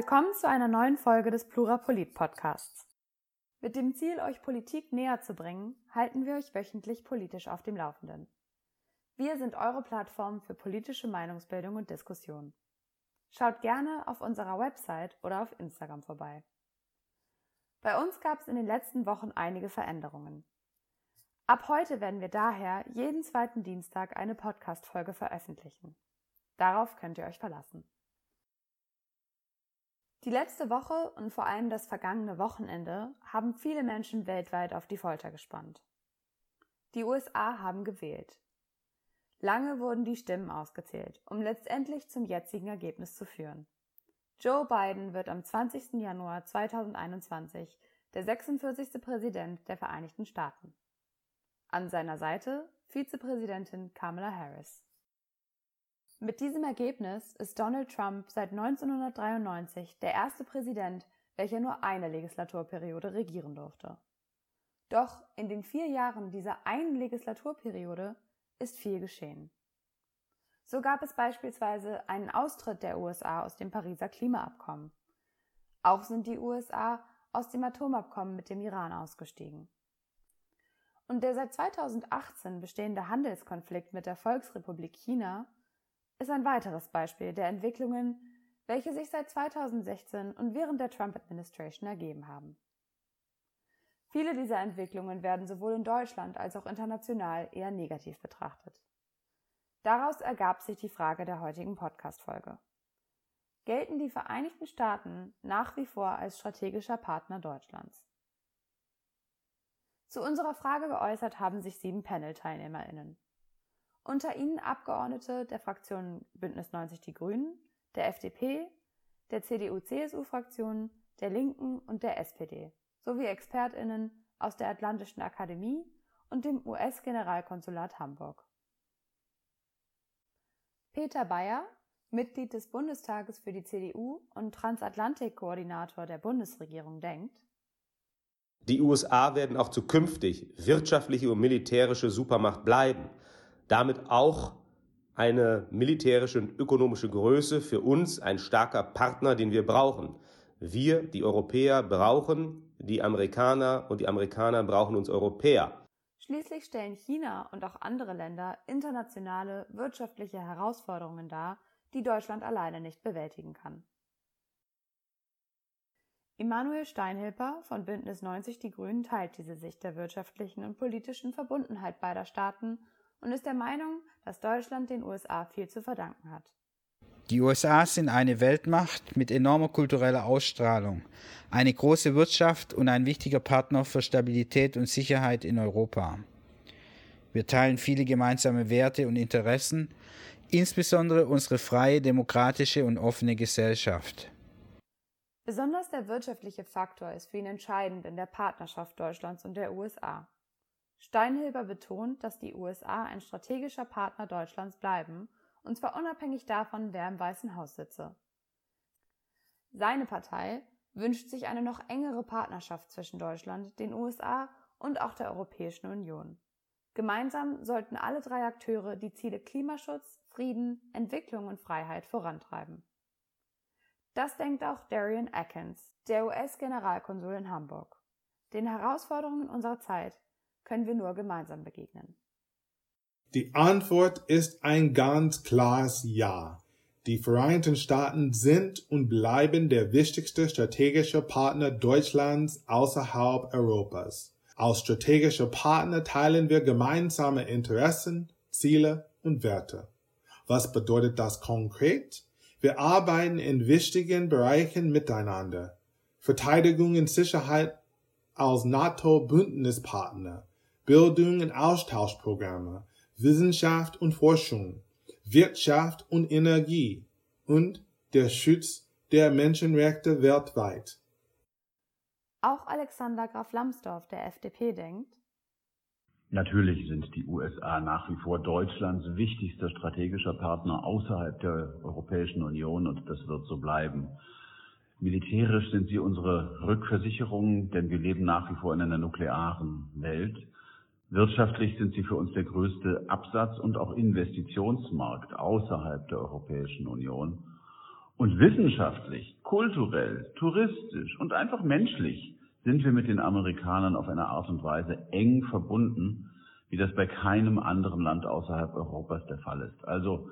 Willkommen zu einer neuen Folge des Plurapolit Podcasts. Mit dem Ziel, euch Politik näher zu bringen, halten wir euch wöchentlich politisch auf dem Laufenden. Wir sind eure Plattform für politische Meinungsbildung und Diskussion. Schaut gerne auf unserer Website oder auf Instagram vorbei. Bei uns gab es in den letzten Wochen einige Veränderungen. Ab heute werden wir daher jeden zweiten Dienstag eine Podcast-Folge veröffentlichen. Darauf könnt ihr euch verlassen. Die letzte Woche und vor allem das vergangene Wochenende haben viele Menschen weltweit auf die Folter gespannt. Die USA haben gewählt. Lange wurden die Stimmen ausgezählt, um letztendlich zum jetzigen Ergebnis zu führen. Joe Biden wird am 20. Januar 2021 der 46. Präsident der Vereinigten Staaten. An seiner Seite Vizepräsidentin Kamala Harris. Mit diesem Ergebnis ist Donald Trump seit 1993 der erste Präsident, welcher nur eine Legislaturperiode regieren durfte. Doch in den vier Jahren dieser einen Legislaturperiode ist viel geschehen. So gab es beispielsweise einen Austritt der USA aus dem Pariser Klimaabkommen. Auch sind die USA aus dem Atomabkommen mit dem Iran ausgestiegen. Und der seit 2018 bestehende Handelskonflikt mit der Volksrepublik China ist ein weiteres Beispiel der Entwicklungen, welche sich seit 2016 und während der Trump-Administration ergeben haben. Viele dieser Entwicklungen werden sowohl in Deutschland als auch international eher negativ betrachtet. Daraus ergab sich die Frage der heutigen Podcast-Folge. Gelten die Vereinigten Staaten nach wie vor als strategischer Partner Deutschlands? Zu unserer Frage geäußert haben sich sieben Panel-TeilnehmerInnen. Unter ihnen Abgeordnete der Fraktionen Bündnis 90 Die Grünen, der FDP, der CDU-CSU-Fraktion, der Linken und der SPD sowie ExpertInnen aus der Atlantischen Akademie und dem US-Generalkonsulat Hamburg. Peter Bayer, Mitglied des Bundestages für die CDU und Transatlantik-Koordinator der Bundesregierung, denkt, die USA werden auch zukünftig wirtschaftliche und militärische Supermacht bleiben damit auch eine militärische und ökonomische Größe für uns, ein starker Partner, den wir brauchen. Wir, die Europäer, brauchen die Amerikaner und die Amerikaner brauchen uns Europäer. Schließlich stellen China und auch andere Länder internationale wirtschaftliche Herausforderungen dar, die Deutschland alleine nicht bewältigen kann. Immanuel Steinhilper von Bündnis 90 Die Grünen teilt diese Sicht der wirtschaftlichen und politischen Verbundenheit beider Staaten und ist der Meinung, dass Deutschland den USA viel zu verdanken hat. Die USA sind eine Weltmacht mit enormer kultureller Ausstrahlung, eine große Wirtschaft und ein wichtiger Partner für Stabilität und Sicherheit in Europa. Wir teilen viele gemeinsame Werte und Interessen, insbesondere unsere freie, demokratische und offene Gesellschaft. Besonders der wirtschaftliche Faktor ist für ihn entscheidend in der Partnerschaft Deutschlands und der USA. Steinhilber betont, dass die USA ein strategischer Partner Deutschlands bleiben, und zwar unabhängig davon, wer im Weißen Haus sitze. Seine Partei wünscht sich eine noch engere Partnerschaft zwischen Deutschland, den USA und auch der Europäischen Union. Gemeinsam sollten alle drei Akteure die Ziele Klimaschutz, Frieden, Entwicklung und Freiheit vorantreiben. Das denkt auch Darian Atkins, der US-Generalkonsul in Hamburg. Den Herausforderungen unserer Zeit können wir nur gemeinsam begegnen. Die Antwort ist ein ganz klares Ja. Die Vereinigten Staaten sind und bleiben der wichtigste strategische Partner Deutschlands außerhalb Europas. Als strategischer Partner teilen wir gemeinsame Interessen, Ziele und Werte. Was bedeutet das konkret? Wir arbeiten in wichtigen Bereichen miteinander. Verteidigung und Sicherheit als NATO-Bündnispartner, Bildung und Austauschprogramme, Wissenschaft und Forschung, Wirtschaft und Energie und der Schutz der Menschenrechte weltweit. Auch Alexander Graf Lambsdorff der FDP denkt, Natürlich sind die USA nach wie vor Deutschlands wichtigster strategischer Partner außerhalb der Europäischen Union und das wird so bleiben. Militärisch sind sie unsere Rückversicherung, denn wir leben nach wie vor in einer nuklearen Welt. Wirtschaftlich sind sie für uns der größte Absatz- und auch Investitionsmarkt außerhalb der Europäischen Union. Und wissenschaftlich, kulturell, touristisch und einfach menschlich sind wir mit den Amerikanern auf eine Art und Weise eng verbunden, wie das bei keinem anderen Land außerhalb Europas der Fall ist. Also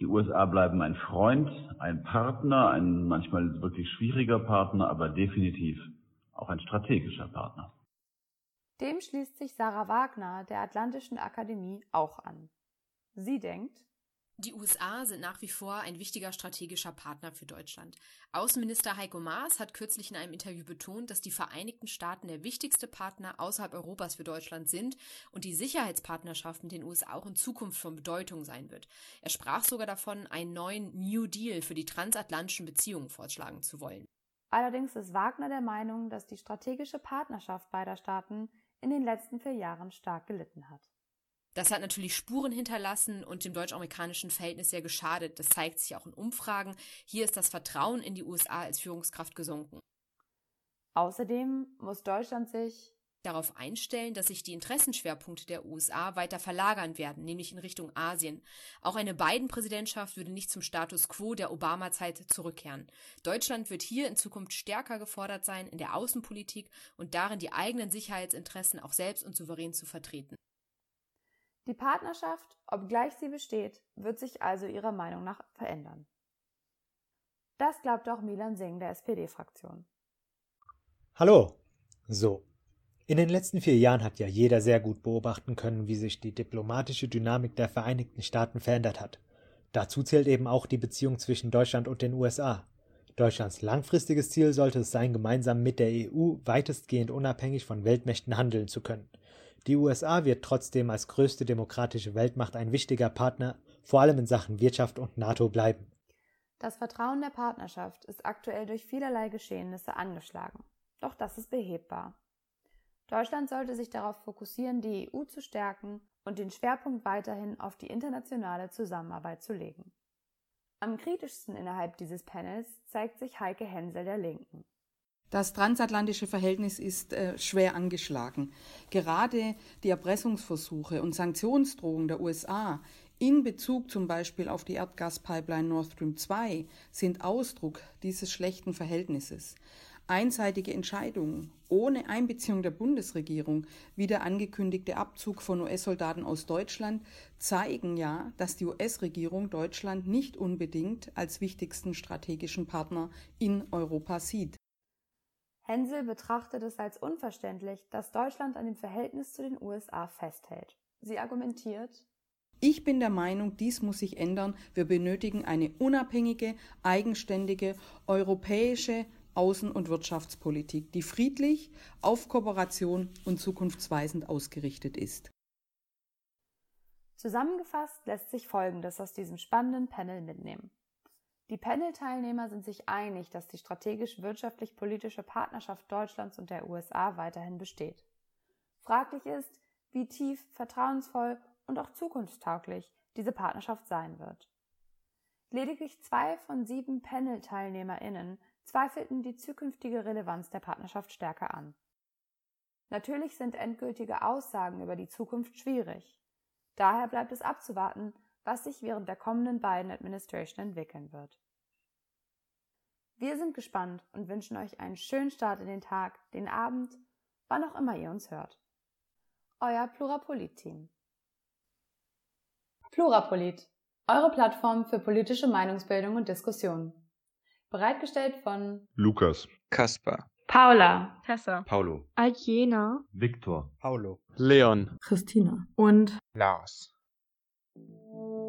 die USA bleiben ein Freund, ein Partner, ein manchmal wirklich schwieriger Partner, aber definitiv auch ein strategischer Partner. Dem schließt sich Sarah Wagner der Atlantischen Akademie auch an. Sie denkt, die USA sind nach wie vor ein wichtiger strategischer Partner für Deutschland. Außenminister Heiko Maas hat kürzlich in einem Interview betont, dass die Vereinigten Staaten der wichtigste Partner außerhalb Europas für Deutschland sind und die Sicherheitspartnerschaft mit den USA auch in Zukunft von Bedeutung sein wird. Er sprach sogar davon, einen neuen New Deal für die transatlantischen Beziehungen vorschlagen zu wollen. Allerdings ist Wagner der Meinung, dass die strategische Partnerschaft beider Staaten in den letzten vier Jahren stark gelitten hat. Das hat natürlich Spuren hinterlassen und dem deutsch-amerikanischen Verhältnis sehr geschadet. Das zeigt sich auch in Umfragen. Hier ist das Vertrauen in die USA als Führungskraft gesunken. Außerdem muss Deutschland sich darauf einstellen, dass sich die Interessenschwerpunkte der USA weiter verlagern werden, nämlich in Richtung Asien. Auch eine Biden-Präsidentschaft würde nicht zum Status quo der Obama-Zeit zurückkehren. Deutschland wird hier in Zukunft stärker gefordert sein, in der Außenpolitik und darin die eigenen Sicherheitsinteressen auch selbst und souverän zu vertreten. Die Partnerschaft, obgleich sie besteht, wird sich also ihrer Meinung nach verändern. Das glaubt auch Milan Singh der SPD-Fraktion. Hallo. So. In den letzten vier Jahren hat ja jeder sehr gut beobachten können, wie sich die diplomatische Dynamik der Vereinigten Staaten verändert hat. Dazu zählt eben auch die Beziehung zwischen Deutschland und den USA. Deutschlands langfristiges Ziel sollte es sein, gemeinsam mit der EU weitestgehend unabhängig von Weltmächten handeln zu können. Die USA wird trotzdem als größte demokratische Weltmacht ein wichtiger Partner, vor allem in Sachen Wirtschaft und NATO bleiben. Das Vertrauen der Partnerschaft ist aktuell durch vielerlei Geschehnisse angeschlagen. Doch das ist behebbar. Deutschland sollte sich darauf fokussieren, die EU zu stärken und den Schwerpunkt weiterhin auf die internationale Zusammenarbeit zu legen. Am kritischsten innerhalb dieses Panels zeigt sich Heike Hensel der Linken. Das transatlantische Verhältnis ist äh, schwer angeschlagen. Gerade die Erpressungsversuche und Sanktionsdrohungen der USA in Bezug zum Beispiel auf die Erdgaspipeline Nord Stream 2 sind Ausdruck dieses schlechten Verhältnisses. Einseitige Entscheidungen ohne Einbeziehung der Bundesregierung, wie der angekündigte Abzug von US-Soldaten aus Deutschland, zeigen ja, dass die US-Regierung Deutschland nicht unbedingt als wichtigsten strategischen Partner in Europa sieht. Hensel betrachtet es als unverständlich, dass Deutschland an dem Verhältnis zu den USA festhält. Sie argumentiert, ich bin der Meinung, dies muss sich ändern. Wir benötigen eine unabhängige, eigenständige, europäische Außen- und Wirtschaftspolitik, die friedlich, auf Kooperation und zukunftsweisend ausgerichtet ist. Zusammengefasst lässt sich Folgendes aus diesem spannenden Panel mitnehmen. Die Panel-Teilnehmer sind sich einig, dass die strategisch-wirtschaftlich-politische Partnerschaft Deutschlands und der USA weiterhin besteht. Fraglich ist, wie tief, vertrauensvoll und auch zukunftstauglich diese Partnerschaft sein wird. Lediglich zwei von sieben Panel-TeilnehmerInnen zweifelten die zukünftige Relevanz der Partnerschaft stärker an. Natürlich sind endgültige Aussagen über die Zukunft schwierig. Daher bleibt es abzuwarten, was sich während der kommenden beiden Administration entwickeln wird. Wir sind gespannt und wünschen euch einen schönen Start in den Tag, den Abend, wann auch immer ihr uns hört. Euer Plurapolit-Team. Plurapolit, eure Plattform für politische Meinungsbildung und Diskussion. Bereitgestellt von Lukas, Kaspar, Paula, Tessa, Paulo, Aljena, Viktor, Paulo, Leon, Christina. Und Lars. Thank you.